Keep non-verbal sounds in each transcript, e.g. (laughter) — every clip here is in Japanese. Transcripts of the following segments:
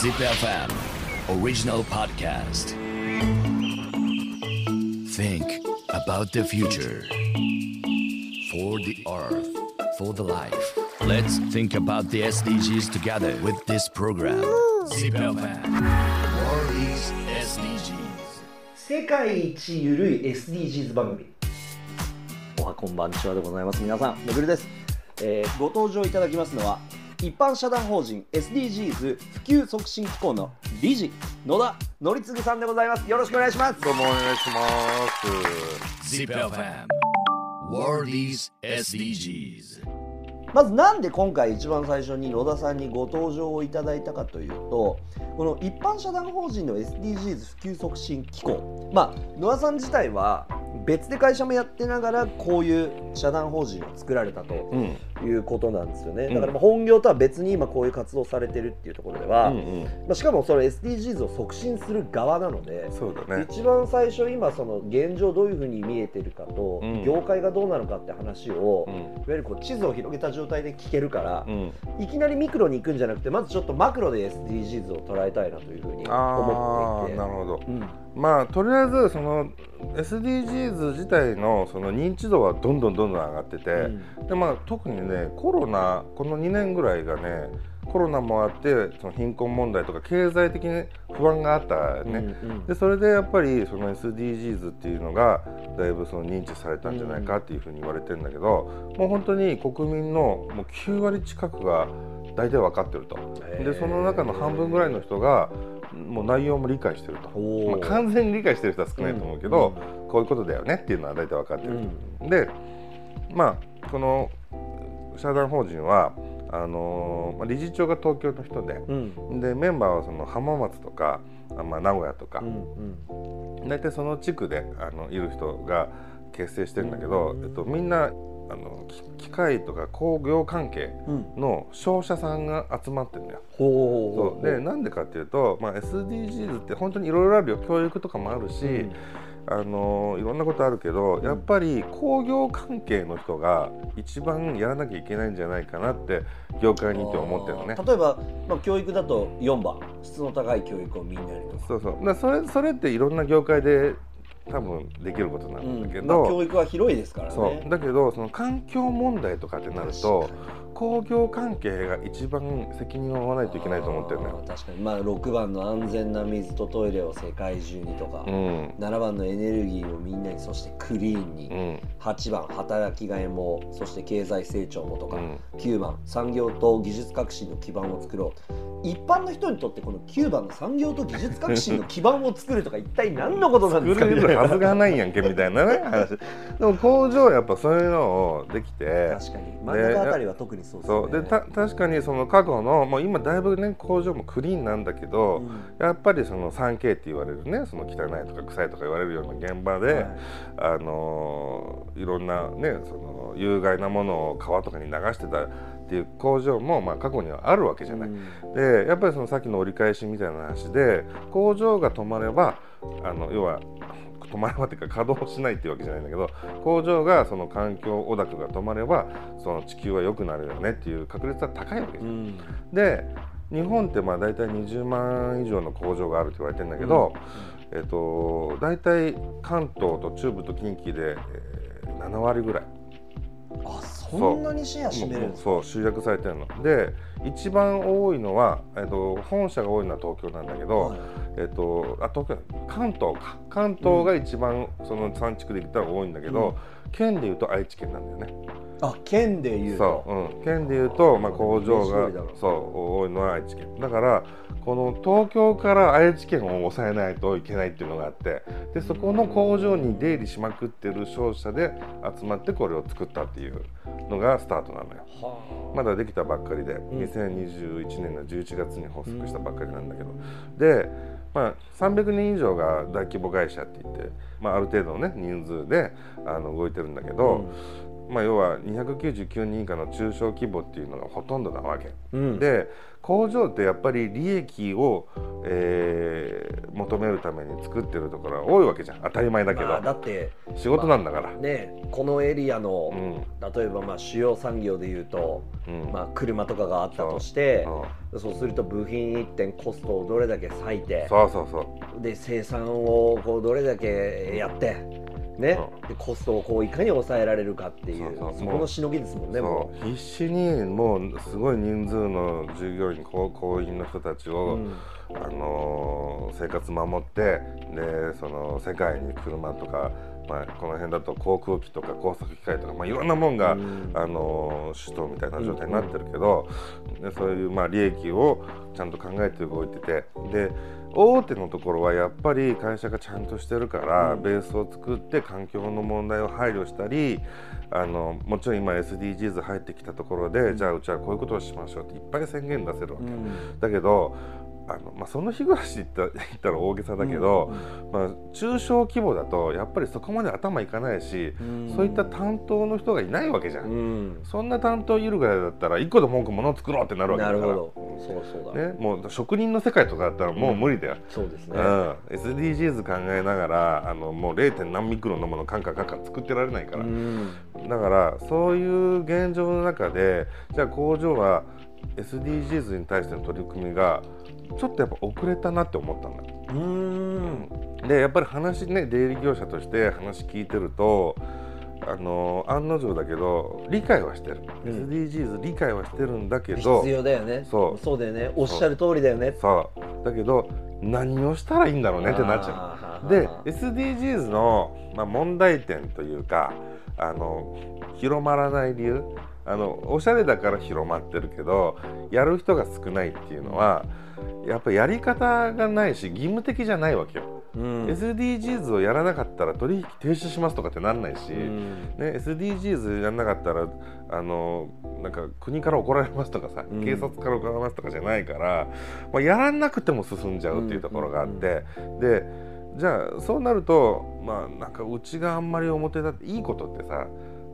Zip FM original podcast. Think about the future. For the earth, for the life. Let's think about the SDGs together with this program. Zip FM World is SDGs. 世界一ゆるい SDGs 番組おはこんばんちはでございます皆さんめぐるです、えーご登場いただきますのは一般社団法人 SDGs 普及促進機構の理事野田則次さんでございますよろしくお願いしますどうもお願いします。Zip FM World is SDGs. まずなんで今回一番最初に野田さんにご登場をいただいたかというとこの一般社団法人の SDGs 普及促進機構まあ野田さん自体は別で会社もやってながらこういう社団法人を作られたとうん、いうことなんですよね、うん。だからまあ本業とは別に今こういう活動されてるっていうところでは、うん、うん、まあ、しかもそれ SDGs を促進する側なので、そうだね。一番最初今その現状どういうふうに見えてるかと、うん。業界がどうなのかって話を、うん。いわゆるこう地図を広げた状態で聞けるからう、ん、いきなりミクロに行くんじゃなくてまずちょっとマクロで SDGs を捉えたいなというふうに思っていて。なるほど。うんまあとりあえずその SDGs 自体のその認知度はどんどんどんどん上がってて、うん。でまあ特にねコロナこの2年ぐらいがねコロナもあってその貧困問題とか経済的に不安があったよね。うんうん。でそれでやっぱりその SDGs っていうのがだいぶその認知されたんじゃないかっていうふうに言われてるんだけど、もう本当に国民のもう9割近くが大体分かってると。でその中の半分ぐらいの人がもう内容も理解してると、まあ、完全に理解してる人は少ないと思うけど、こういうことだよねっていうのは大体分かってると、でまあこの社団法人はあのーまあ理事長が東京の人で、うん。でメンバーはその浜松とか、あまあ、名古屋とか。う、ん大体その地区であのいる人が結成してるんだけど、えっと、みんなあのき機械とか工業関係うん。の商社さんが集まってるんだよ。ほそう。でなんでかっていうと、まあ、SDGs って本当にいろいろあるよ教育とかもあるし、うん。あのいろんなことあるけど、やっぱり工業関係の人が一番やらなきゃいけないんじゃないかなって業界にいて思ってるのね。例えば、まあ、教育だと4番。質の高い教育をみんなにそうそう。だそれそれっていろんな業界で多分できることなんだけうん。まあど、教育は広いですからね。そう。だけどその環境問題とかってなると工業関係が一番責任を負わないといけないと思ってるのよ。確かに。まあ6番の安全な水とトイレを世界中にとか、うん。7番のエネルギーをみんなにそしてクリーンに、うん。8番働きがいもそして経済成長もとか、うん。9番産業と技術革新の基盤を作ろう。一般の人にとってこの9番の産業と技術革新の基盤を作るとか一体何のことなんですか作れるはずがないやんけみたいなね話。でも工場やっぱそういうのをできて確かに。真ん中あたりは特にそうですね。そう。でた確かにその過去のもう今だいぶね工場もクリーンなんだけど、うん。やっぱりその 3K って言われるねその汚いとか臭いとか言われるような現場で、はい。あのいろんなねその有害なものを川とかに流してたっていう工場もまあ過去にはあるわけじゃない。うん。でやっぱりそのさっきの折り返しみたいな話で工場が止まればあの要は止まればっていうか稼働しないっていうわけじゃないんだけど工場がその環境汚濁が止まればその地球は良くなるよねっていう確率は高いわけじゃん。うん。で日本ってまあ大体20万以上の工場があるって言われてるんだけど、えっと大体関東と中部と近畿で、えー7割ぐらいあそんなにシェア占めるんですかそう集約されてるの。で一番多いのは、えっと本社が多いのは東京なんだけど、はい。えっとあ東京関東か。関東が一番その産地区で言ったら多いんだけど、県でいうと愛知県なんだよね。あ県でいうと。そう、うん、県でいうと、まあ、工場がそう多いのは愛知県。だからこの東京から愛知県を抑えないといけないっていうのがあってでそこの工場に出入りしまくってる商社で集まってこれを作ったっていうのがスタートなのよ。はまだできたばっかりで、ん。2021年の11月に発足したばっかりなんだけど、で、まあ、300人以上が大規模会社って言って、まあ、ある程度のね人数であの動いてるんだけど、まあ、要は299人以下の中小規模っていうのがほとんどなわけ。うん。で工場ってやっぱり利益をえー求めるために作ってるところは多いわけじゃん。当たり前だけど、まあだって仕事なんだから、ねこのエリアの、うん。例えばまあ主要産業でいうと、うん。まあ、車とかがあったとしてう。ん。そうすると部品1点コストをどれだけ割いてそうそうそう。で生産をこうどれだけやって、ね。コストをこういかに抑えられるかっていうそこのしのぎですもんねもそう。必死にもうすごい人数の従業員行員の人たちう。を、うん。あのー生活守ってでその世界に車とか、まあ、この辺だと航空機とか工作機械とか、まあ、いろんなもんが、うん。あのー首都みたいな状態になってるけど、でそういうまあ利益をちゃんと考えて動いててで大手のところはやっぱり会社がちゃんとしてるから、うん。ベースを作って環境の問題を配慮したりあのもちろん今 SDGs 入ってきたところで、じゃあうちはこういうことをしましょうっていっぱい宣言出せるわけ。うん。だけどあの、まあ、その日暮らしって言 (laughs) ったら大げさだけど、まあ、中小規模だとやっぱりそこまで頭いかないし、うん。そういった担当の人がいないわけじゃん。うん。そんな担当いるぐらいだったら一個でも多く物を作ろうってなるわけだから。なるほど。そうそうだ、ね、もう職人の世界とかだったらもう無理だよ。そうですね、うん、SDGs 考えながらあのもう 0. 何ミクロンのものカンカンカンカン作ってられないから、うん。だからそういう現状の中でじゃあ工場は SDGs に対しての取り組みがちょっとやっぱ遅れたなって思ったんだ。うん。でやっぱり話ね出入り業者として話聞いてるとあの案の定だけど理解はしてる、うん。SDGs 理解はしてるんだけ必ど要だよね。そう。だよね。おっしゃる通りだよね。そう。だけど何をしたらいいんだろうねってなっちゃう。ゃで SDGs の、まあ、問題点というかあの広まらない理由あのおしゃれだから広まってるけどやる人が少ないっていうのはやっぱりやり方がないし義務的じゃないわけよ。うん、SDGs をやらなかったら取引停止しますとかってなんないし、うん。ね、SDGs やらなかったらあのなんか国から怒られますとかさ、うん。警察から怒られますとかじゃないから、まあ、やらなくても進んじゃうっていうところがあって、でじゃあそうなるとまあなんかうちがあんまり表立っていいことってさ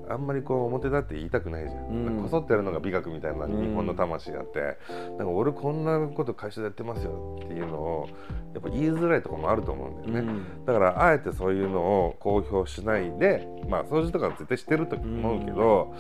あんまりこう表立って言いたくないじゃん、うん。こそってやるのが美学みたいなうん。日本の魂があって、なんか俺こんなこと会社でやってますよっていうのをやっぱ言いづらいところもあると思うんだよね。だからあえてそういうのを公表しないでまあ掃除とかは絶対してると思うけど、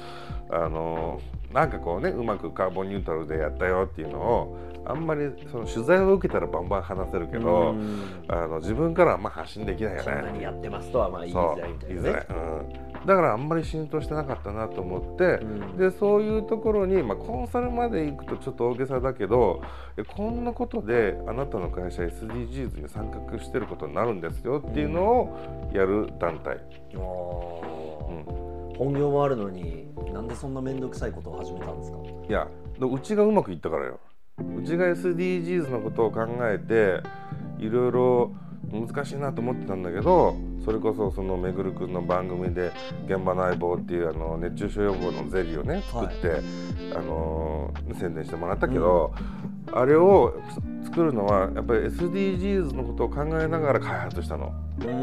あのなんかこうねうまくカーボンニュートラルでやったよっていうのをあんまりその取材を受けたらバンバン話せるけど、うん。あの自分からはあんま発信できないよこんなにね。やってますとはまあ言いそうづらいみたい言いなねづらい、うん、だからあんまり浸透してなかったなと思って、うん。でそういうところに、まあ、コンサルまで行くとちょっと大げさだけどえこんなことであなたの会社 SDGs に参画してることになるんですよっていうのをやる団体、うん。本業もあるのになんでそんな面倒くさいことを始めたんですか？いやでうちがうまくいったからよ。うちが SDGs のことを考えていろいろ難しいなと思ってたんだけどそれこそそのめぐるくんの番組で「現場の相棒」っていうあの熱中症予防のゼリーをね作って、あの宣伝してもらったけど、あれを作るのはやっぱり SDGs のことを考えながら開発したの。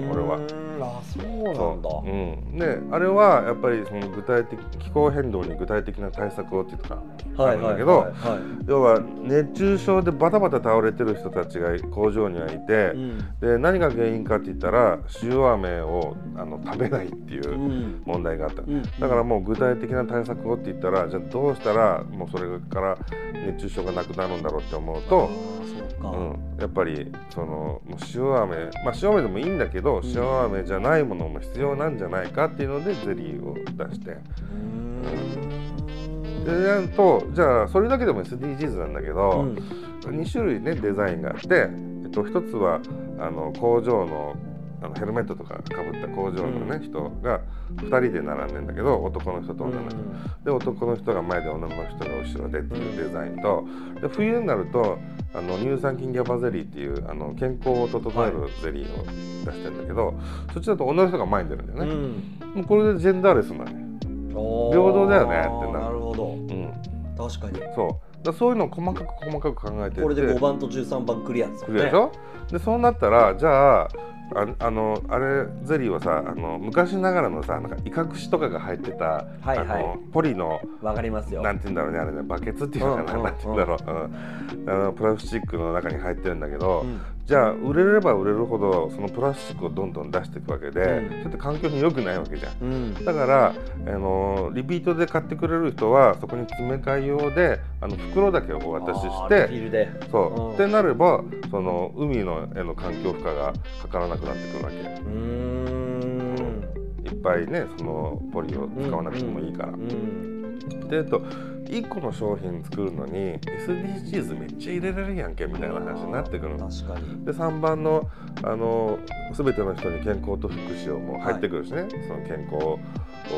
俺は。うーん。あそうなんだ。そう。うん、であれはやっぱりその具体的気候変動に具体的な対策をって言ってたはいあるんだけど、はい。はいはい要は熱中症でバタバタ倒れてる人たちが工場にはいて、うん。で何が原因かって言ったら塩飴をあの食べないっていううん。問題があった、うん。だからもう具体的な対策をって言ったらじゃあどうしたらもうそれから熱中症がなくなるんだろうって思うあと、か、うん、やっぱりそのもう塩飴まあ塩飴でもいいんだけど、ん。塩飴じゃないものも必要なんじゃないかっていうのでゼリーを出して。でやるとじゃあそれだけでも SDGs なんだけど、うん。2種類ねデザインがあって、えっと、1つはあの工場のあのヘルメットとかかぶった工場のね、う人が2人で並んでんだけど男の人と女の人、で男の人が前で女の人が後ろでっていうデザインとで冬になるとあの乳酸菌ギャバゼリーっていうあの健康を整えるゼリーを出してるんだけど、そっちだと女の人が前に出るんだよね、うん。もうこれでジェンダーレスなんだよ、おー。平等だよねってなる。なるほど。うん、確かに。そう。だそういうのを細かく細かく考えてこれで5番と13番クリアですよね。クリアでしょ？でそうなったらじゃあああのあれゼリーはさあの昔ながらのさなんかイカ串とかが入ってた、はいはい。あのポリのわかりますよ。なんて言うんだろうねあれねバケツっていうのかな、うんうん。なんて言うんだろう、うん、あのプラスチックの中に入ってるんだけど、うんじゃあ売れれば売れるほどそのプラスチックをどんどん出していくわけで、うん。それって環境に良くないわけじゃん。うん。だから、あのリピートで買ってくれる人はそこに詰め替え用であの袋だけをお渡ししてそう、うん。ってなればその海のへの環境負荷がかからなくなってくるわけ。うーん。いっぱいねそのポリを使わなくてもいいから。うん。でと1個の商品作るのに SDGs めっちゃ入れれるやんけみたいな話になってくるの。確かに。で3番のあの全ての人に健康と福祉をもう入ってくるしね、その健康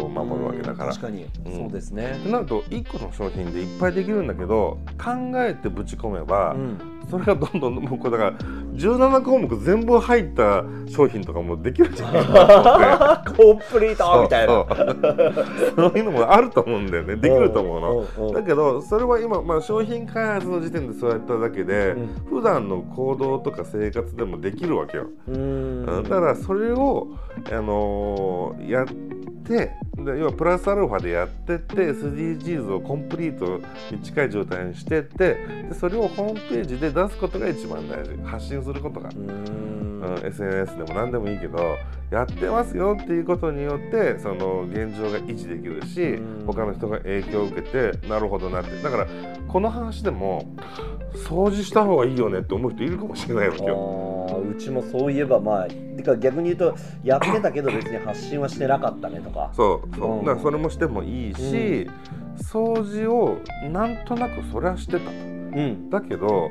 を守るわけだから。確かに、うん。そうですね。ってなると1個の商品でいっぱいできるんだけど考えてぶち込めば、うんそれがどんどんもうこれだから17項目全部入った商品とかもできるじゃないかコンプリートみたいな。(laughs) そういうのもあると思うんだよね。できると思うの。だけどそれは今、まあ、商品開発の時点でそうやっただけで、うん。普段の行動とか生活でもできるわけよ。だからそれを、あのーやってで要はプラスアルファでやってって SDGs をコンプリートに近い状態にしてってでそれをホームページで出すことが一番大事。発信することが、うーん。うん SNS でも何でもいいけどやってますよっていうことによってその現状が維持できるしうん。他の人が影響を受けてなるほどなって。だからこの話でも掃除した方がいいよねって思う人いるかもしれないわけよ。うちもそういえばまあてか逆に言うとやってたけど別に発信はしてなかったねとか。そうそう。うん。だからそれもしてもいいし、掃除をなんとなくそれはしてた。とうん。だけど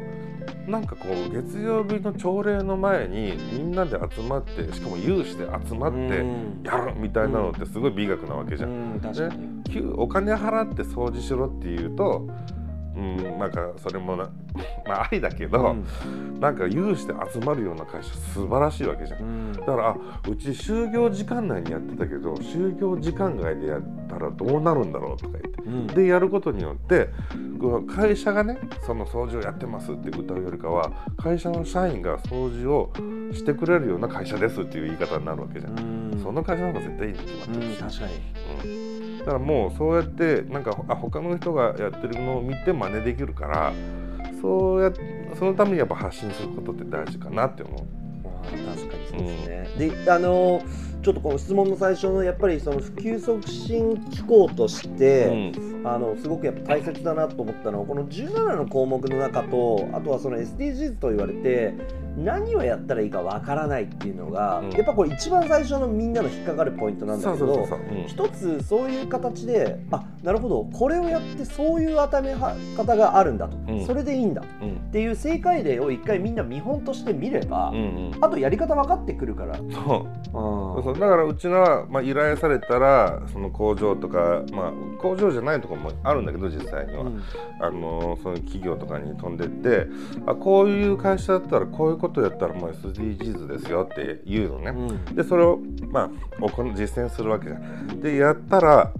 なんかこう月曜日の朝礼の前にみんなで集まってしかも有志で集まってうん。やるみたいなのってすごい美学なわけじゃん。うん。確かに、給お金払って掃除しろっていうとうんなんかそれもな (laughs) まあありだけど、なんか有志で集まるような会社素晴らしいわけじゃん。うん。だからあうち就業時間内にやってたけど就業時間外でやったらどうなるんだろうとか言ってうん。でやることによってこの会社がねその掃除をやってますって歌うよりかは会社の社員が掃除をしてくれるような会社ですっていう言い方になるわけじゃん。うん。その会社の方が絶対いいに決まっうんてるし、確かに。うんだからもうそうやってなんかあ他の人がやってるのを見て真似できるからそうやそのためにやっぱ発信することって大事かなって思う。確かにそうですね、であのちょっとこの質問の最初のやっぱりその普及促進機構として、あのすごくやっぱ大切だなと思ったのはこの17の項目の中とあとはその SDGs と言われて何をやったらいいかわからないっていうのが、うん。やっぱこれ一番最初のみんなの引っかかるポイントなんだけど一つそういう形であなるほど。これをやってそういう当ためは方があるんだと、うん。それでいいんだ。うん。っていう正解例を一回みんな見本として見れば、うんうん。あとやり方分かってくるから。そう。だからうちのは、まあ、依頼されたらその工場とか、まあ、工場じゃないところもあるんだけど実際には、うん。あのその企業とかに飛んでってあこういう会社だったらこういうことやったらもう SDGs ですよって言うのね、うん。でそれを、まあ、実践するわけじゃん。でやったら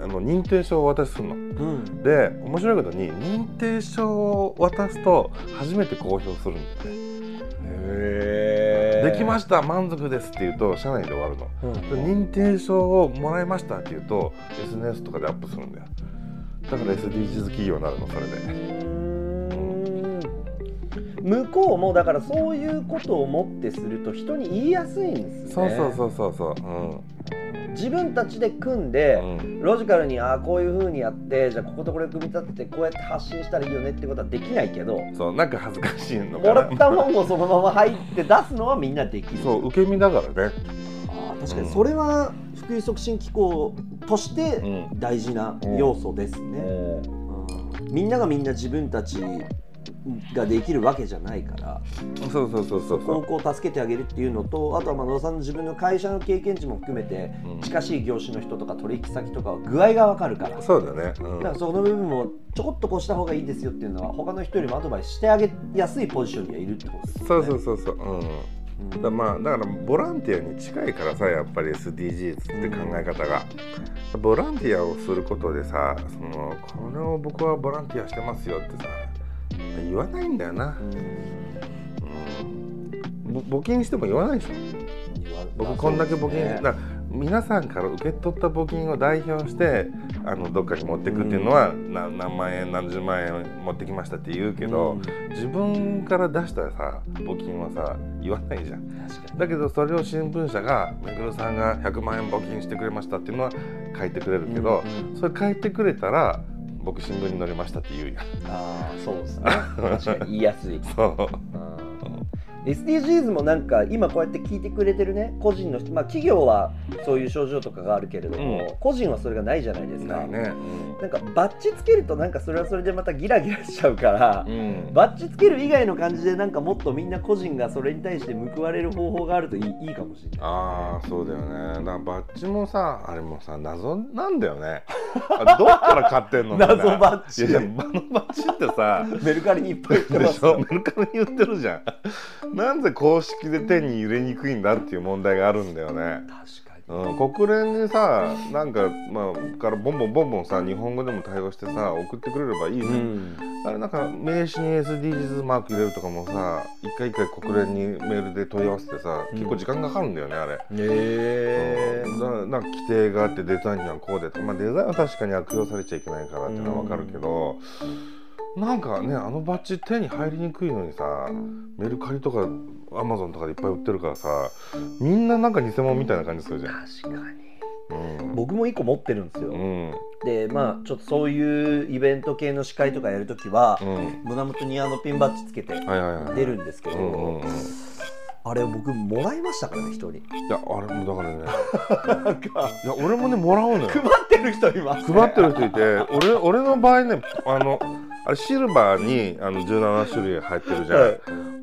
あの認定証をお渡しするの。うん。で面白いことに認定証を渡すと初めて公表するんだよねへできました満足ですって言うと社内で終わるの。うん。で認定証をもらいましたって言うと SNS とかでアップするんだよ。だから SDGs 企業になるのそれで向こうもだからそういうことをもってすると人に言いやすいんですね。そうそうそうそうそう。自分たちで組んで、うん、うん、ロジカルにああこういうふうにやってじゃあこことこれ組み立ててこうやって発信したらいいよねってことはできないけどそうなんか恥ずかしいのもからなったもんをそのまま入って出すのはみんなできる。そう受け身だからね。あー確かに。それは普及促進機構としてうん。大事な要素ですね、うん。みんながみんな自分たちができるわけじゃないからそうそうそうそうそこを助けてあげるっていうのとあとはまあ野田さんの自分の会社の経験値も含めてうん。近しい業種の人とか取引先とかは具合が分かるから。そうだね、うん。だからその部分もちょこっとこうした方がいいですよっていうのは他の人よりもアドバイスしてあげやすいポジションにはいるってことですよね。そうそうそうそう。うん。うん。だまあだからボランティアに近いからさやっぱり SDGs って考え方が、ボランティアをすることでさそのこれを僕はボランティアしてますよってさ言わないんだよな、うん。募金しても言わないでしょ。僕こんだけ募金、ね。だ皆さんから受け取った募金を代表してあのどっかに持っていくっていうのは、な何万円何十万円持ってきましたって言うけど、自分から出したさ募金はさ言わないじゃん。だけどそれを新聞社が「めぐるさんが100万円募金してくれました」っていうのは書いてくれるけど、うんうんそれ書いてくれたら僕新聞に載りましたって言うやん。ああそうですね。確かに言いやすい。(laughs) そう。うん SDGs もなんか今こうやって聞いてくれてるね個人の人まあ企業はそういう症状とかがあるけれども、うん。個人はそれがないじゃないですか、ないね。なんかバッチつけるとなんかそれはそれでまたギラギラしちゃうから、うん。バッチつける以外の感じでなんかもっとみんな個人がそれに対して報われる方法があるといいいいかもしれない。ああそうだよね。だバッジもさあれもさ謎なんだよね。あどっから買ってんのみんな謎バッジ。いやあのバッジってさメルカリにいっぱい売ってでますよ。しょ？メルカリに売ってるじゃんなんで公式で手に入れにくいんだっていう問題があるんだよね。確かに。うん、国連にさなんかまあからボンボンボンボンさ日本語でも対応してさ送ってくれればいいじうん。あれなんか名刺に SDGs マーク入れるとかもさ一回一回国連にメールで問い合わせてさ、結構時間かかるんだよねあれ。へうん。だなんか規定があってデザインにはこうでまあ、デザインは確かに悪用されちゃいけないからっていうのは分かるけど、なんかねあのバッジ手に入りにくいのにさメルカリとかアマゾンとかでいっぱい売ってるからさみんななんか偽物みたいな感じするじゃん。確かに。うん。僕も一個持ってるんですよ、うん。でまあちょっとそういうイベント系の司会とかやるときは、うん。胸元にあのピンバッジつけて出るんですけど、あれ僕もらいましたからね一人。やあれもだからね。いや俺もねもらうのよ。(laughs) 配ってる人います、配ってる人いて俺俺の場合ねあのあれシルバーにあの17種類入ってるじゃん、はい。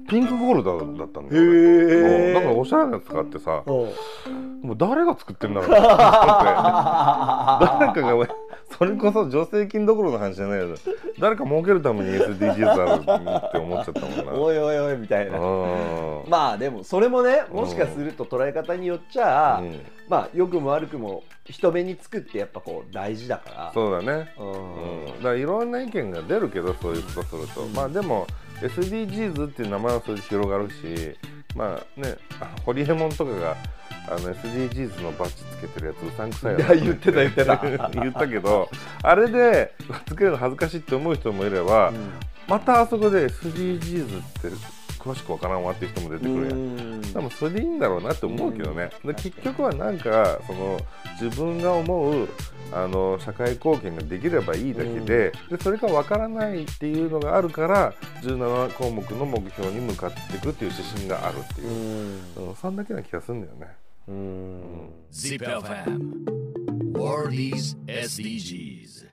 ピンクゴールドだったんだへよ、えうん。だからおしゃれなやつ買ってさうん。もう誰が作ってんだろうって。(laughs) 誰かがそれこそ助成金どころの話じゃないよ。誰か儲けるために SDGs あるって思っちゃったもんな。おいおいおいみたいな。うん。まあでもそれもねもしかすると捉え方によっちゃ、うん。まあ良くも悪くも人目につくってやっぱこう大事だから。そうだね。うん。うん、だからいろんな意見が出るけどそういうことすると、まあでも SDGs っていう名前はそれで広がるしまあねあホリエモンとかがあの SDGs のバッジつけてるやつうさんくさいよいや言ってた言ってた。言っ (laughs) たけどあれでつけるの恥ずかしいって思う人もいれば、またあそこで SDGs って詳しくわからんわっていう人も出てくるやん。多分それでいいんだろうなって思うけどね、で結局はなんかその自分が思うあの社会貢献ができればいいだけで,、でそれがわからないっていうのがあるから17項目の目標に向かっていくっていう指針があるっていう。う、ん。うん。そんだけな気がするんだよね。うん。Zip FM World is SDGs